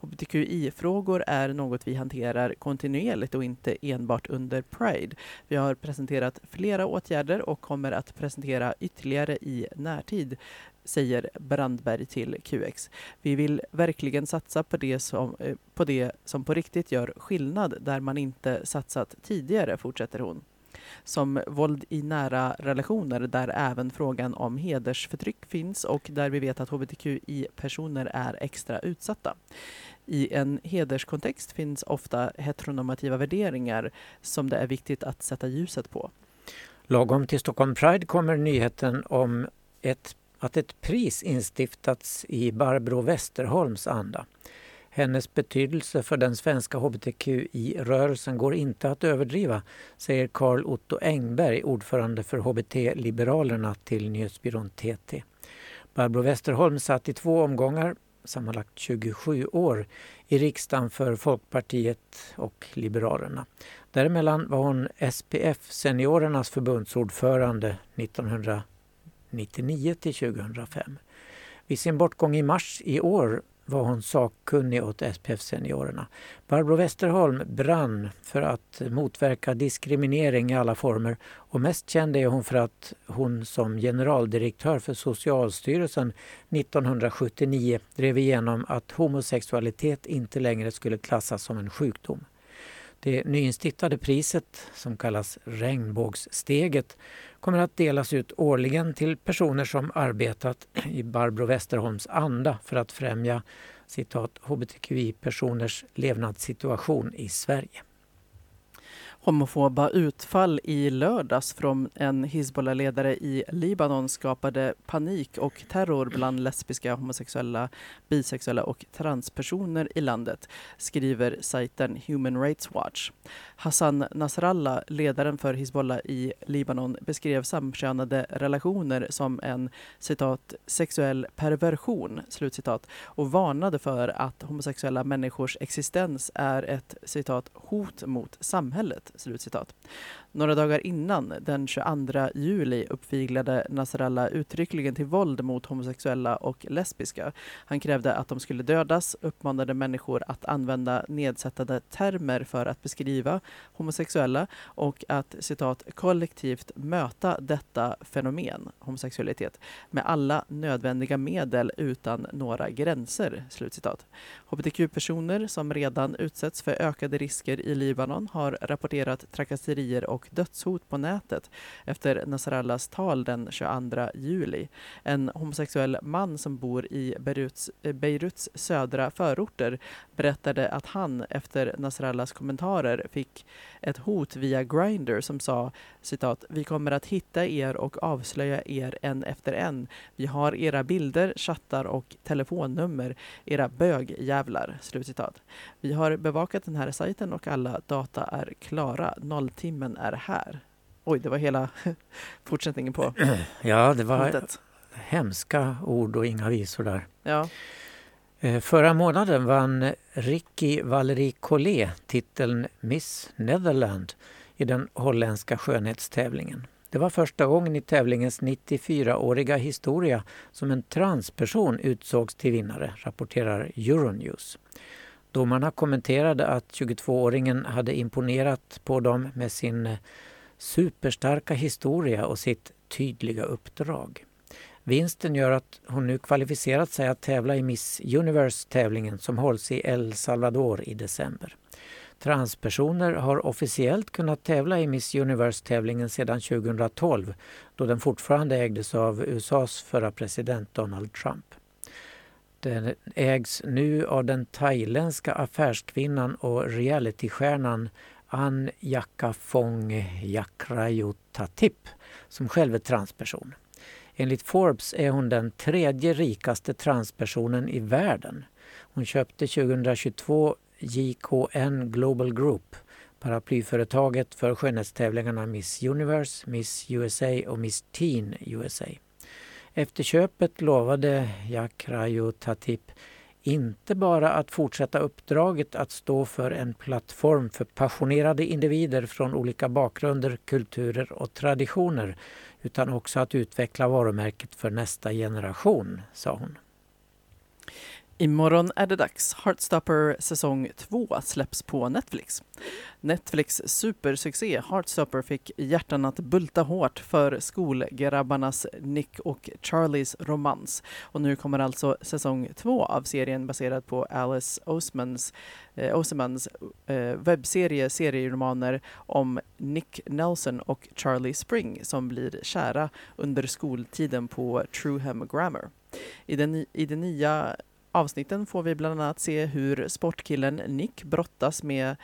Hbtqi-frågor är något vi hanterar kontinuerligt och inte enbart under Pride. Vi har presenterat flera åtgärder och kommer att presentera ytterligare i närtid säger Brandberg till QX. Vi vill verkligen satsa på det, som, eh, på det som på riktigt gör skillnad där man inte satsat tidigare, fortsätter hon. Som våld i nära relationer där även frågan om hedersförtryck finns och där vi vet att hbtqi-personer är extra utsatta. I en hederskontext finns ofta heteronormativa värderingar som det är viktigt att sätta ljuset på.
Lagom till Stockholm Pride kommer nyheten om ett att ett pris instiftats i Barbro Westerholms anda. Hennes betydelse för den svenska hbtqi-rörelsen går inte att överdriva, säger Carl Otto Engberg, ordförande för HBT-liberalerna till nyhetsbyrån TT. Barbro Westerholm satt i två omgångar, sammanlagt 27 år, i riksdagen för Folkpartiet och Liberalerna. Däremellan var hon SPF, Seniorernas förbundsordförande 1990 1999 till 2005. Vid sin bortgång i mars i år var hon sakkunnig åt SPF-seniorerna. Barbro Westerholm brann för att motverka diskriminering i alla former och mest känd är hon för att hon som generaldirektör för Socialstyrelsen 1979 drev igenom att homosexualitet inte längre skulle klassas som en sjukdom. Det nyinstiftade priset, som kallas Regnbågssteget, kommer att delas ut årligen till personer som arbetat i Barbro Westerholms anda för att främja citat, hbtqi-personers levnadssituation i Sverige
homofoba utfall i lördags från en Hizbollah-ledare i Libanon skapade panik och terror bland lesbiska, homosexuella, bisexuella och transpersoner i landet, skriver sajten Human Rights Watch. Hassan Nasrallah, ledaren för Hizbollah i Libanon, beskrev samkönade relationer som en citat, sexuell perversion slutcitat, och varnade för att homosexuella människors existens är ett citat, hot mot samhället Slutcitat. Några dagar innan, den 22 juli, uppviglade Nasrallah uttryckligen till våld mot homosexuella och lesbiska. Han krävde att de skulle dödas, uppmanade människor att använda nedsättande termer för att beskriva homosexuella och att citat kollektivt möta detta fenomen, homosexualitet, med alla nödvändiga medel utan några gränser. Slutcitat. Hbtq-personer som redan utsätts för ökade risker i Libanon har rapporterat trakasserier och och dödshot på nätet efter Nasrallas tal den 22 juli. En homosexuell man som bor i Beiruts, Beiruts södra förorter berättade att han efter Nasrallas kommentarer fick ett hot via Grindr som sa citat, vi kommer att hitta er och avslöja er en efter en. Vi har era bilder, chattar och telefonnummer, era bögjävlar. Slutcitat. Vi har bevakat den här sajten och alla data är klara. Nolltimmen är här. Oj, det var hela fortsättningen på
Ja, det var
hotet.
hemska ord och inga visor där.
Ja.
Eh, förra månaden vann Ricky Valerie Collet titeln Miss Netherland i den holländska skönhetstävlingen. Det var första gången i tävlingens 94-åriga historia som en transperson utsågs till vinnare, rapporterar Euronews. Domarna kommenterade att 22-åringen hade imponerat på dem med sin eh, superstarka historia och sitt tydliga uppdrag. Vinsten gör att hon nu kvalificerat sig att tävla i Miss Universe-tävlingen som hålls i El Salvador i december. Transpersoner har officiellt kunnat tävla i Miss Universe-tävlingen sedan 2012 då den fortfarande ägdes av USAs förra president Donald Trump. Den ägs nu av den thailändska affärskvinnan och realitystjärnan Ann Jakafong Jakrayutatip som själv är transperson. Enligt Forbes är hon den tredje rikaste transpersonen i världen. Hon köpte 2022 JKN Global Group, paraplyföretaget för skönhetstävlingarna Miss Universe, Miss USA och Miss Teen USA. Efter köpet lovade Jakrayo Tatip inte bara att fortsätta uppdraget att stå för en plattform för passionerade individer från olika bakgrunder, kulturer och traditioner utan också att utveckla varumärket för nästa generation, sa hon.
Imorgon är det dags. Heartstopper säsong 2 släpps på Netflix. Netflix supersuccé Heartstopper fick hjärtan att bulta hårt för skolgrabbarnas Nick och Charlies romans. Och nu kommer alltså säsong 2 av serien baserad på Alice Osemans, eh, Osemans eh, webbserie serieromaner om Nick Nelson och Charlie Spring som blir kära under skoltiden på Trueham Grammar. I den, I den nya avsnitten får vi bland annat se hur sportkillen Nick brottas med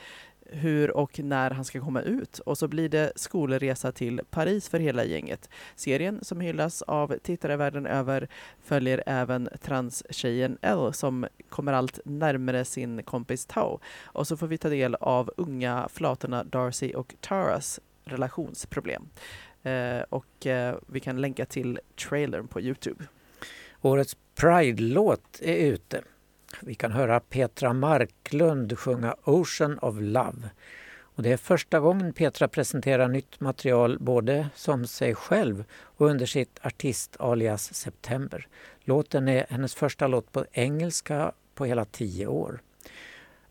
hur och när han ska komma ut och så blir det skolresa till Paris för hela gänget. Serien som hyllas av tittare världen över följer även transtjejen Elle som kommer allt närmare sin kompis Tao och så får vi ta del av unga flatorna Darcy och Taras relationsproblem. Eh, och eh, vi kan länka till trailern på Youtube.
Årets Pride-låt är ute. Vi kan höra Petra Marklund sjunga Ocean of Love. Och det är första gången Petra presenterar nytt material både som sig själv och under sitt artist-alias September. Låten är hennes första låt på engelska på hela tio år.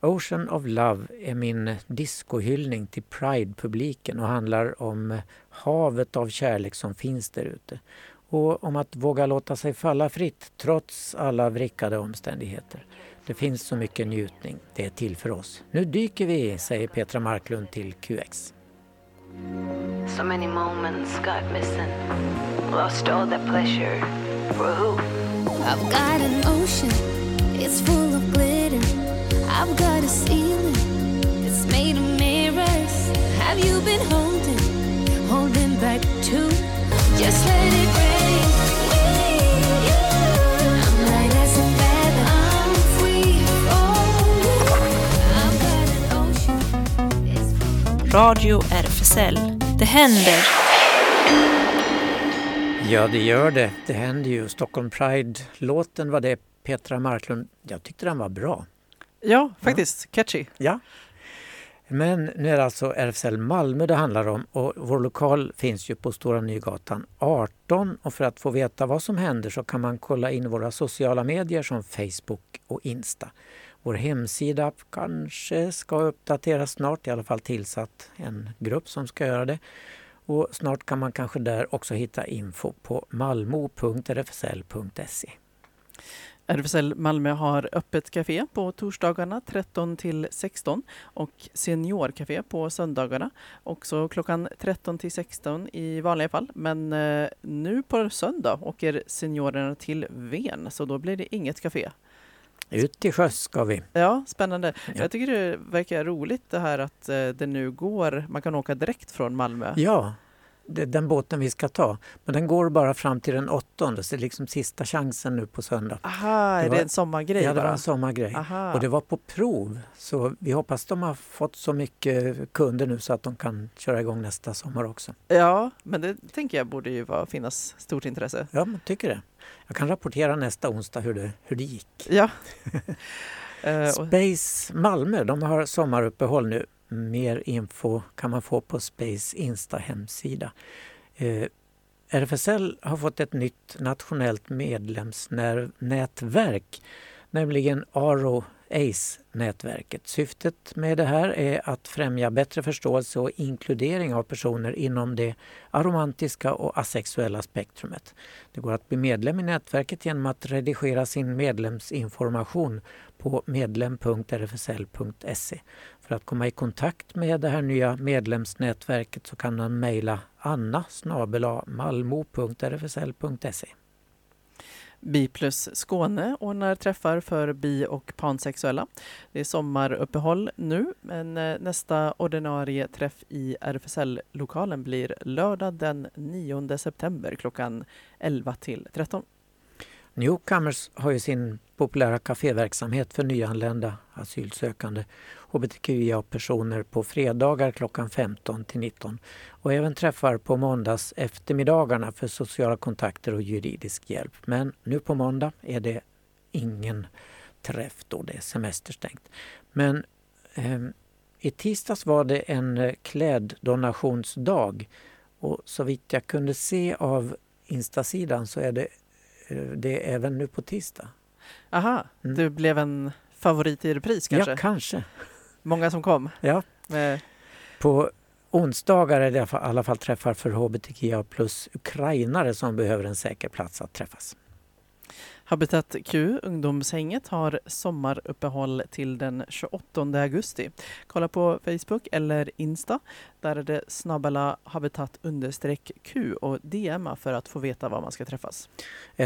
Ocean of Love är min discohyllning till Pride-publiken och handlar om havet av kärlek som finns där ute och om att våga låta sig falla fritt trots alla vrickade omständigheter. Det finns så mycket njutning. Det är till för oss. Nu dyker vi, säger Petra Marklund till QX.
So many moments got missing. Lost all that pleasure. For who?
I've got an ocean, it's full of glitter. I've got a ceiling that's made of mirrors. Have you been holding, holding back too? Just let it rain.
Radio RFSL. Det händer.
Ja, det gör det. Det händer ju. Stockholm Pride-låten var det Petra Marklund. Jag tyckte den var bra.
Ja, faktiskt. Catchy.
Ja. Men nu är det alltså RFSL Malmö det handlar om och vår lokal finns ju på Stora Nygatan 18 och för att få veta vad som händer så kan man kolla in våra sociala medier som Facebook och Insta. Vår hemsida kanske ska uppdateras snart, i alla fall tillsatt en grupp som ska göra det. Och snart kan man kanske där också hitta info på malmo.rfsl.se.
RFSL Malmö har öppet café på torsdagarna 13 till 16 och seniorcafé på söndagarna också klockan 13 till 16 i vanliga fall. Men eh, nu på söndag åker seniorerna till Ven så då blir det inget café.
Ut till sjöss ska vi.
Ja, spännande.
Ja.
Jag tycker det verkar roligt det här att eh, det nu går, man kan åka direkt från Malmö.
Ja, det är den båten vi ska ta. Men den går bara fram till den åttonde, så det är liksom sista chansen nu på söndag.
Aha, är
Det
det
var-
en sommargrej?
Ja, det var en sommargrej.
Aha.
Och det var på prov, så vi hoppas de har fått så mycket kunder nu så att de kan köra igång nästa sommar också.
Ja, men det tänker jag borde ju vara, finnas stort intresse.
Ja, man tycker det. Jag kan rapportera nästa onsdag hur det, hur det gick.
Ja. Eh,
Space Malmö, de har sommaruppehåll nu. Mer info kan man få på Space Insta-hemsida. Eh, RFSL har fått ett nytt nationellt medlemsnätverk, nämligen Aro ACE-nätverket. Syftet med det här är att främja bättre förståelse och inkludering av personer inom det aromantiska och asexuella spektrumet. Det går att bli medlem i nätverket genom att redigera sin medlemsinformation på medlem.rfsl.se. För att komma i kontakt med det här nya medlemsnätverket så kan man mejla anna malmo.rfsl.se.
Bi plus Skåne ordnar träffar för bi och pansexuella. Det är sommaruppehåll nu, men eh, nästa ordinarie träff i RFSL-lokalen blir lördag den 9 september klockan 11 till 13.
Newcomers har ju sin populära kaféverksamhet för nyanlända asylsökande hbtqia-personer på fredagar klockan 15 till 19 och även träffar på måndags eftermiddagarna för sociala kontakter och juridisk hjälp. Men nu på måndag är det ingen träff då, det är semesterstängt. Men eh, i tisdags var det en eh, kläddonationsdag och så vitt jag kunde se av Instasidan så är det eh, det är även nu på tisdag.
Aha, du blev en favorit i repris kanske?
Ja, kanske.
Många som kom?
Ja.
Med,
På onsdagar är det i alla fall- i alla fall träffar för hbtqia plus ukrainare som behöver en säker plats att träffas.
Habitat Q, ungdomshänget, har sommaruppehåll till den 28 augusti. Kolla på Facebook eller Insta. Där är det snabbala habitat understreck Q och DMa för att få veta var man ska träffas.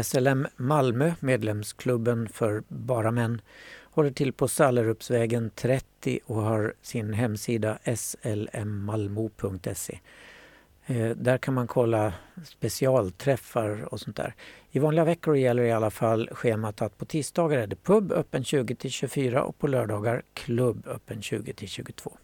SLM Malmö, medlemsklubben för bara män, håller till på Sallerupsvägen 30 och har sin hemsida slmmalmo.se. Eh, där kan man kolla specialträffar och sånt där. I vanliga veckor gäller i alla fall schemat att på tisdagar är det pub öppen 20 till 24 och på lördagar klubb öppen 20 till 22.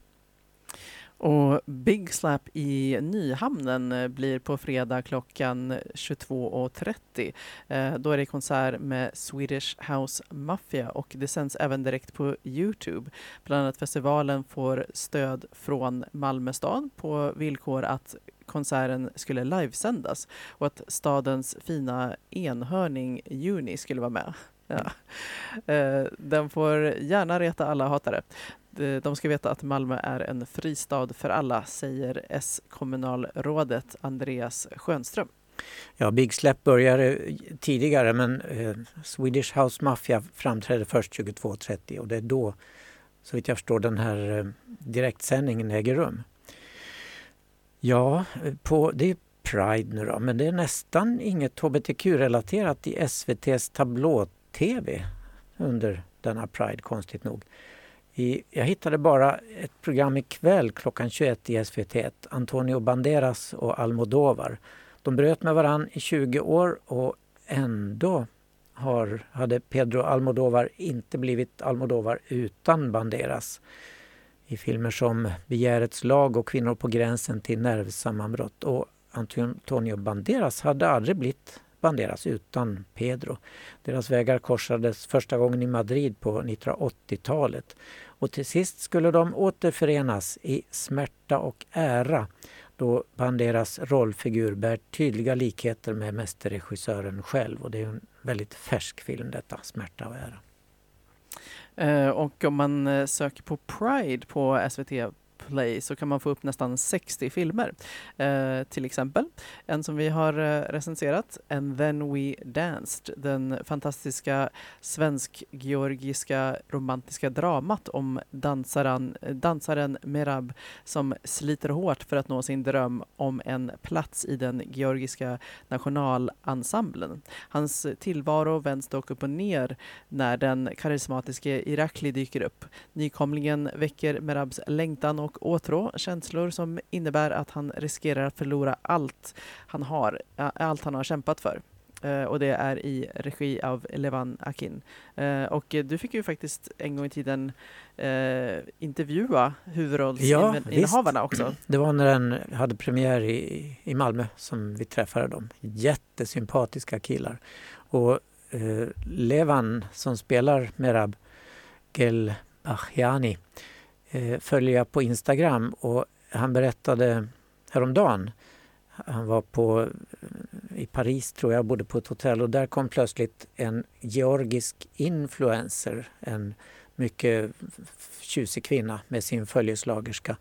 Och Big Slap i Nyhamnen eh, blir på fredag klockan 22.30. Eh, då är det konsert med Swedish House Mafia och det sänds även direkt på Youtube. Bland annat festivalen får stöd från Malmö stad på villkor att konserten skulle livesändas och att stadens fina enhörning Juni skulle vara med. Ja. Eh, den får gärna reta alla hatare. De- De ska veta att Malmö är en fristad för alla, säger S-kommunalrådet Andreas Schönström.
Ja, Big Slap började tidigare men eh, Swedish House Mafia framträdde först 22.30 och det är då, så vitt jag förstår, den här eh, direktsändningen äger rum. Ja, på, det är Pride nu då, men det är nästan inget hbtq-relaterat i SVTs tablå-tv under denna Pride, konstigt nog. I, jag hittade bara ett program ikväll klockan 21 i SVT1, Antonio Banderas och Almodovar. De bröt med varann i 20 år och ändå har, hade Pedro Almodovar inte blivit Almodovar utan Banderas i filmer som Begärets lag och Kvinnor på gränsen till nervsammanbrott. Och Antonio Banderas hade aldrig blivit Banderas utan Pedro. Deras vägar korsades första gången i Madrid på 1980-talet. Och till sist skulle de återförenas i smärta och ära då Banderas rollfigur bär tydliga likheter med mästerregissören själv. Och det är en väldigt färsk film detta, Smärta och ära.
Eh, och om man eh, söker på Pride på SVT Play så kan man få upp nästan 60 filmer. Eh, till exempel en som vi har eh, recenserat, And then we danced, den fantastiska svensk-georgiska romantiska dramat om dansaren, dansaren Merab som sliter hårt för att nå sin dröm om en plats i den georgiska nationalensemblen. Hans tillvaro vänds dock upp och ner när den karismatiske Irakli dyker upp. Nykomlingen väcker Merabs längtan och åtrå, känslor som innebär att han riskerar att förlora allt han har, allt han har kämpat för. Och det är i regi av Levan Akin. Och du fick ju faktiskt en gång i tiden intervjua huvudrollsinnehavarna
ja,
också.
Det var när den hade premiär i, i Malmö som vi träffade dem. Jättesympatiska killar. Och Levan som spelar Merab Gelbahjani eh, följer jag på Instagram och han berättade häromdagen han var på, i Paris tror jag, bodde på ett hotell och där kom plötsligt en georgisk influencer, en mycket tjusig kvinna med sin följeslagerska.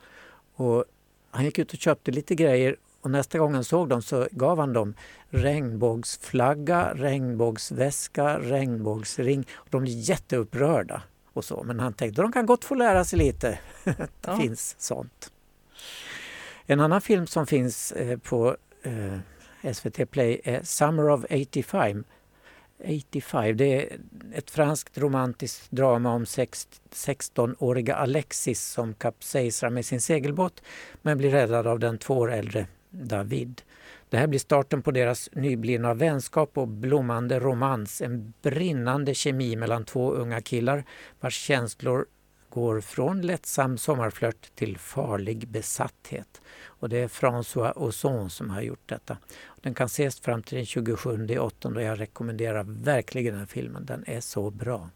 Och han gick ut och köpte lite grejer och nästa gång han såg dem så gav han dem regnbågsflagga, regnbågsväska, regnbågsring. Och de blev jätteupprörda och så. Men han tänkte de kan gott få lära sig lite. det ja. finns sånt. En annan film som finns eh, på eh, SVT Play är Summer of 85. 85. Det är ett franskt romantiskt drama om 16-åriga Alexis som kapsejsar med sin segelbåt men blir räddad av den två år äldre David. Det här blir starten på deras nyblivna vänskap och blommande romans. En brinnande kemi mellan två unga killar vars känslor går från lättsam sommarflört till farlig besatthet. Och det är François Ozon som har gjort detta. Den kan ses fram till den 27 augusti. och jag rekommenderar verkligen den filmen. Den är så bra.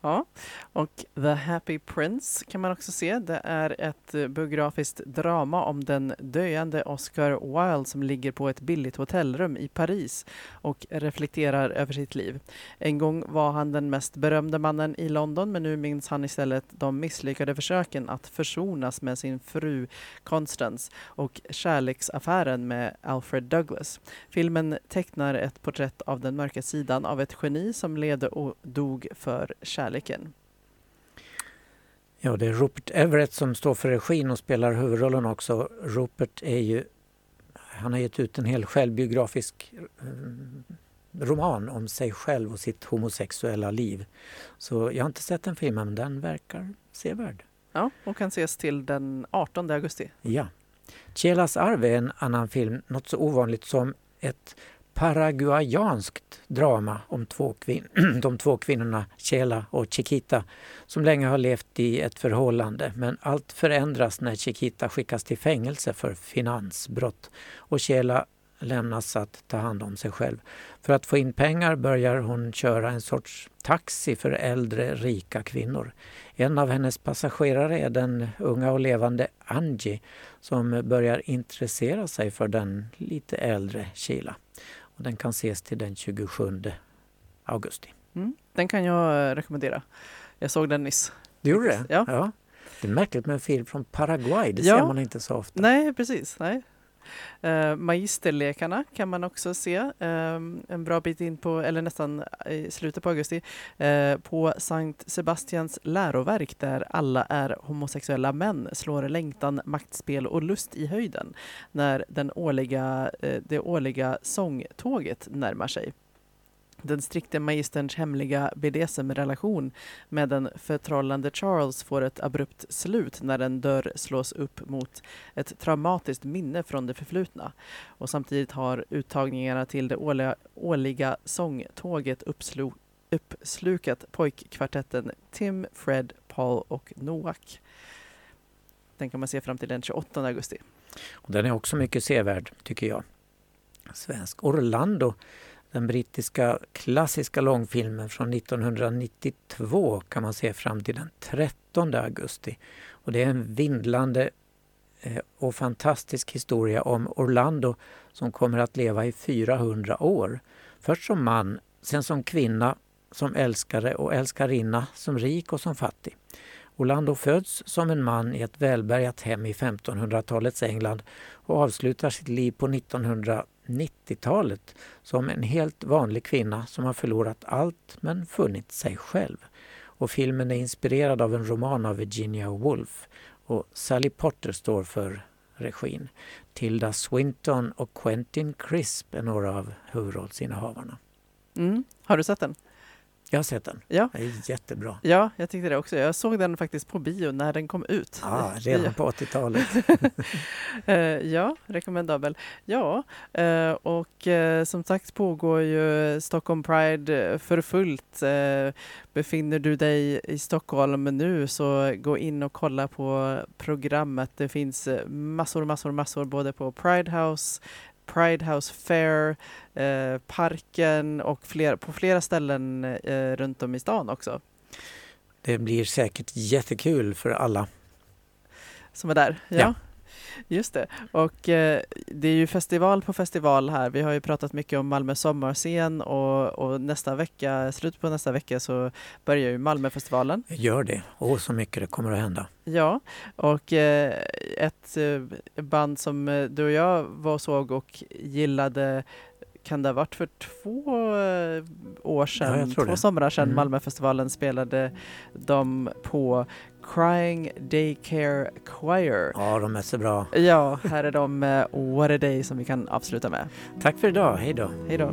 Ja, och The Happy Prince kan man också se. Det är ett eh, biografiskt drama om den döende Oscar Wilde som ligger på ett billigt hotellrum i Paris och reflekterar över sitt liv. En gång var han den mest berömde mannen i London men nu minns han istället de misslyckade försöken att försonas med sin fru Constance och kärleksaffären med Alfred Douglas. Filmen tecknar ett porträtt av den mörka sidan av ett geni som levde och dog för kärlek kärleken.
Ja, det är Rupert Everett som står för regin och spelar huvudrollen också. Rupert är ju, han har gett ut en hel självbiografisk eh, roman om sig själv och sitt homosexuella liv. Så jag har inte sett den filmen, men den verkar sevärd.
Ja, och kan ses till den 18 augusti.
Ja. Chelas arv är en annan film, något så ovanligt som ett paraguayanskt drama om två kvin- de två kvinnorna Chela och Chiquita som länge har levt i ett förhållande men allt förändras när Chiquita skickas till fängelse för finansbrott och Chela lämnas att ta hand om sig själv. För att få in pengar börjar hon köra en sorts taxi för äldre rika kvinnor. En av hennes passagerare är den unga och levande Angie som börjar intressera sig för den lite äldre Sheila. Och den kan ses till den 27 augusti.
Mm, den kan jag rekommendera. Jag såg den nyss.
Du gjorde det?
Ja.
ja. Det är märkligt med en film från Paraguay, det ja. ser man inte så ofta.
Nej, precis. Nej. Eh, magisterlekarna kan man också se ehm, en bra bit in på, eller nästan eh, i slutet på augusti, eh, på Sankt Sebastians läroverk där alla är homosexuella män slår längtan, maktspel och lust i höjden när den årliga, det årliga sångtåget närmar sig. Den strikte magisterns hemliga BDSM-relation med den förtrollande Charles får ett abrupt slut när en dörr slås upp mot ett traumatiskt minne från det förflutna. Och samtidigt har uttagningarna till det årliga, årliga sångtåget uppslu, uppslukat pojkkvartetten Tim, Fred, Paul och Noak. Den kan man se fram till den 28 augusti.
Och den är också mycket sevärd, tycker jag. Svensk Orlando den brittiska klassiska långfilmen från 1992 kan man se fram till den 13 augusti. Och det är en vindlande eh, och fantastisk historia om Orlando som kommer att leva i 400 år. Först som man, sen som kvinna, som älskare och älskarinna, som rik och som fattig. Orlando föds som en man i ett välbärgat hem i 1500-talets England och avslutar sitt liv på 90-talet, som en helt vanlig kvinna som har förlorat allt men funnit sig själv. Och filmen är inspirerad av en roman av Virginia Woolf och Sally Potter står för regin. Tilda Swinton och Quentin Crisp är några av huvudrollsinnehavarna.
Mm. Har du sett den?
Jag har sett den.
Ja.
Det är jättebra.
Ja, jag tyckte det också. Jag såg den faktiskt på bio när den kom ut.
Ja, redan på 80-talet.
Eh, ja, rekommendabel. Ja, eh, och eh, som sagt pågår ju Stockholm Pride för fullt. Befinner du dig i Stockholm nu så gå in och kolla på programmet. Det finns massor, massor, massor både på Pride House, Pride House Fair, eh, parken och fler, på flera ställen eh, runt om i stan också.
Det blir säkert jättekul för alla.
Som är där? Ja.
Ja.
Just det. Och eh, det är ju festival på festival här. Vi har ju pratat mycket om Malmö sommarscen och, och nästa vecka, slutet på nästa vecka så börjar ju Malmöfestivalen.
Gör det. Åh, så mycket det kommer att hända.
Ja, och eh, ett eh, band som eh, du och jag var och såg och gillade kan det ha varit för två eh, år
Ja,
sedan,
tror
två
det.
somrar sedan
Mm.
Malmöfestivalen spelade de på Crying Daycare Choir.
Ja, de är så bra.
Ja, här är de med What a Day som vi kan avsluta med.
Tack för idag. Hej då.
Hej då.